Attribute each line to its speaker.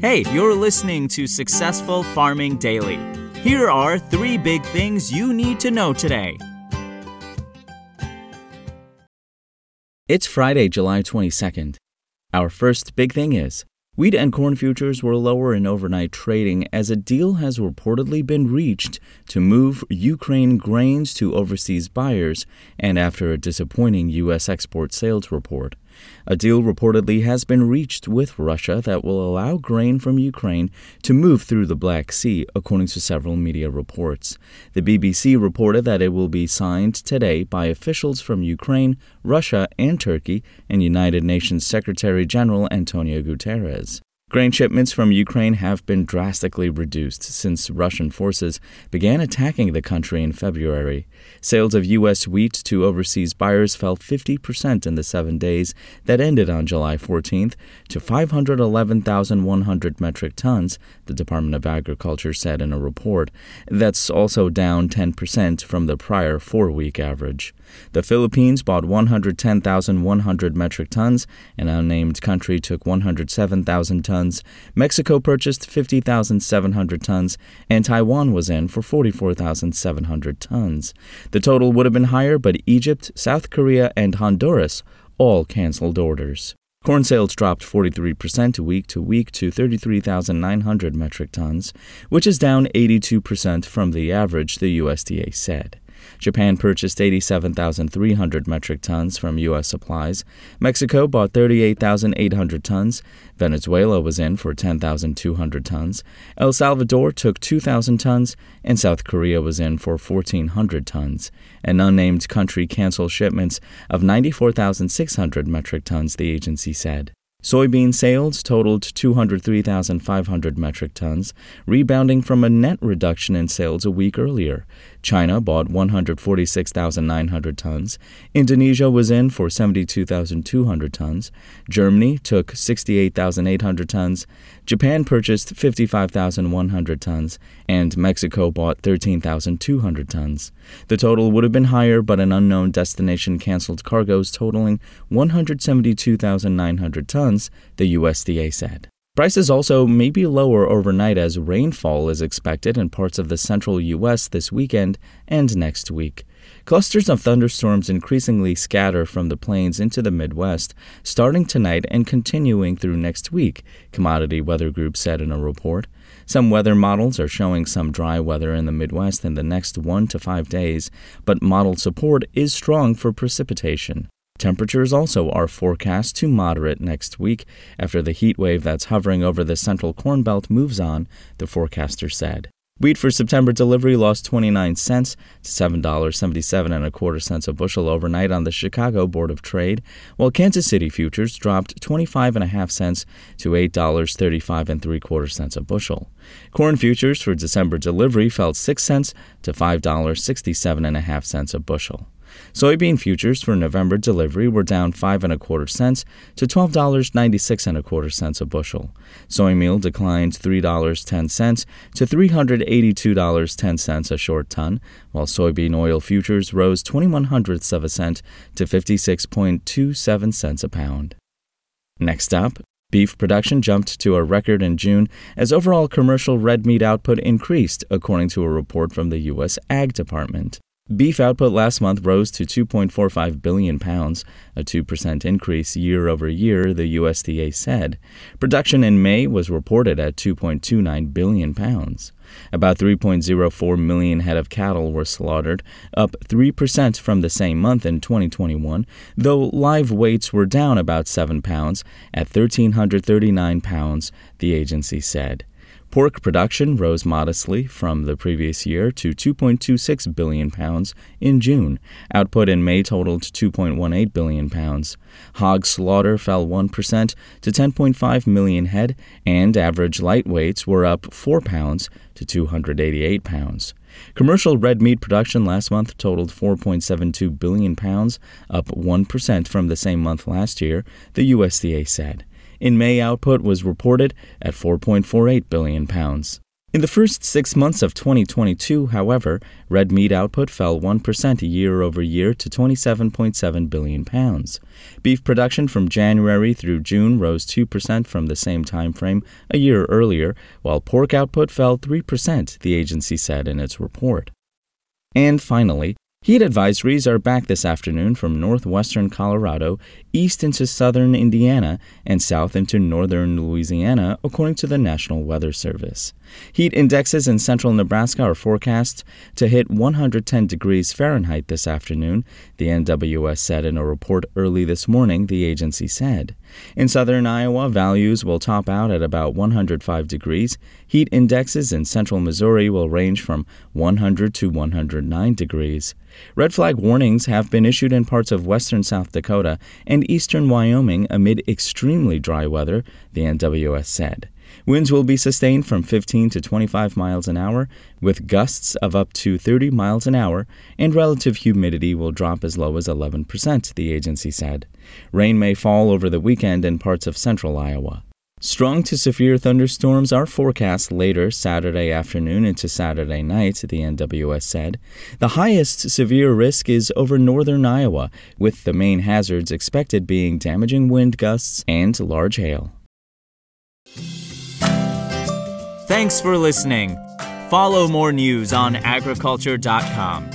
Speaker 1: Hey, you're listening to Successful Farming Daily. Here are three big things you need to know today. It's Friday, July 22nd. Our first big thing is wheat and corn futures were lower in overnight trading as a deal has reportedly been reached to move Ukraine grains to overseas buyers and after a disappointing U.S. export sales report. A deal reportedly has been reached with Russia that will allow grain from Ukraine to move through the Black Sea, according to several media reports. The BBC reported that it will be signed today by officials from Ukraine, Russia, and Turkey, and United Nations Secretary General Antonio Guterres. Grain shipments from Ukraine have been drastically reduced since Russian forces began attacking the country in February. Sales of U.S. wheat to overseas buyers fell 50% in the seven days that ended on July 14th to 511,100 metric tons, the Department of Agriculture said in a report. That's also down 10% from the prior four week average. The Philippines bought 110,100 metric tons, an unnamed country took 107,000 tons, Mexico purchased 50,700 tons, and Taiwan was in for 44,700 tons. The total would have been higher, but Egypt, South Korea, and Honduras all canceled orders. Corn sales dropped 43% week to week to 33,900 metric tons, which is down 82% from the average, the USDA said. Japan purchased 87,300 metric tons from U.S. supplies. Mexico bought 38,800 tons. Venezuela was in for 10,200 tons. El Salvador took 2,000 tons. And South Korea was in for 1,400 tons. An unnamed country canceled shipments of 94,600 metric tons, the agency said. Soybean sales totaled 203,500 metric tons, rebounding from a net reduction in sales a week earlier. China bought 146,900 tons. Indonesia was in for 72,200 tons. Germany took 68,800 tons. Japan purchased 55,100 tons. And Mexico bought 13,200 tons. The total would have been higher, but an unknown destination canceled cargoes totaling 172,900 tons, the USDA said. Prices also may be lower overnight as rainfall is expected in parts of the central U.S. this weekend and next week. Clusters of thunderstorms increasingly scatter from the plains into the Midwest, starting tonight and continuing through next week, Commodity Weather Group said in a report. Some weather models are showing some dry weather in the Midwest in the next one to five days, but model support is strong for precipitation. Temperatures also are forecast to moderate next week after the heat wave that's hovering over the central corn belt moves on, the forecaster said. Wheat for September delivery lost 29 cents to $7.77 and a quarter cents a bushel overnight on the Chicago Board of Trade, while Kansas City futures dropped 25 and a half cents to $8.35 and three quarter cents a bushel. Corn futures for December delivery fell 6 cents to $5.67 and a half cents a bushel. Soybean futures for November delivery were down five and a quarter cents to twelve dollars ninety six and a quarter cents a bushel. Soy meal declined three dollars ten cents to three hundred eighty two dollars ten cents a short ton, while soybean oil futures rose twenty one hundredths of a cent to fifty six point two seven cents a pound. Next up, Beef production jumped to a record in June as overall commercial red meat output increased, according to a report from the U.S. Ag Department. Beef output last month rose to 2.45 billion pounds, a 2% increase year over year, the USDA said. Production in May was reported at 2.29 billion pounds. About 3.04 million head of cattle were slaughtered, up 3% from the same month in 2021, though live weights were down about 7 pounds at 1,339 pounds, the agency said. Pork production rose modestly from the previous year to 2.26 billion pounds in June. Output in May totaled 2.18 billion pounds. Hog slaughter fell 1% to 10.5 million head, and average light weights were up 4 pounds to 288 pounds. Commercial red meat production last month totaled 4.72 billion pounds, up 1% from the same month last year, the USDA said. In May, output was reported at 4.48 billion pounds. In the first six months of 2022, however, red meat output fell 1% year over year to 27.7 billion pounds. Beef production from January through June rose 2% from the same time frame a year earlier, while pork output fell 3%, the agency said in its report. And finally, Heat advisories are back this afternoon from northwestern Colorado, east into southern Indiana, and south into northern Louisiana, according to the National Weather Service. Heat indexes in central Nebraska are forecast to hit 110 degrees Fahrenheit this afternoon, the NWS said in a report early this morning, the agency said. In southern Iowa, values will top out at about 105 degrees. Heat indexes in central Missouri will range from 100 to 109 degrees. Red flag warnings have been issued in parts of western South Dakota and eastern Wyoming amid extremely dry weather, the NWS said. Winds will be sustained from 15 to 25 miles an hour, with gusts of up to 30 miles an hour, and relative humidity will drop as low as 11%, the agency said. Rain may fall over the weekend in parts of central Iowa. Strong to severe thunderstorms are forecast later Saturday afternoon into Saturday night, the NWS said. The highest severe risk is over northern Iowa, with the main hazards expected being damaging wind gusts and large hail.
Speaker 2: Thanks for listening. Follow more news on agriculture.com.